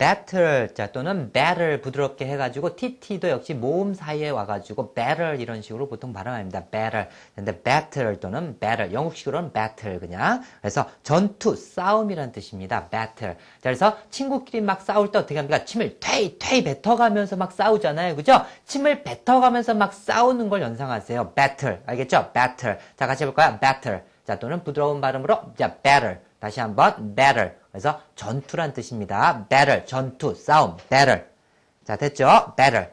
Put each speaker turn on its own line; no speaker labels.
battle 자 또는 battle 부드럽게 해가지고 tt도 역시 모음 사이에 와가지고 battle 이런 식으로 보통 발음합니다. battle 근데 battle 또는 battle 영국식으로는 battle 그냥 그래서 전투 싸움이란 뜻입니다. battle 자 그래서 친구끼리 막 싸울 때 어떻게 합니까? 침을 퇴이 퇴이 뱉어가면서 막 싸우잖아요. 그죠? 침을 뱉어가면서 막 싸우는 걸 연상하세요. battle 알겠죠? battle 자 같이 해볼까요? battle 자 또는 부드러운 발음으로 자 battle 다시 한번 battle 그래서 전투란 뜻입니다. battle 전투 싸움 battle 자 됐죠? battle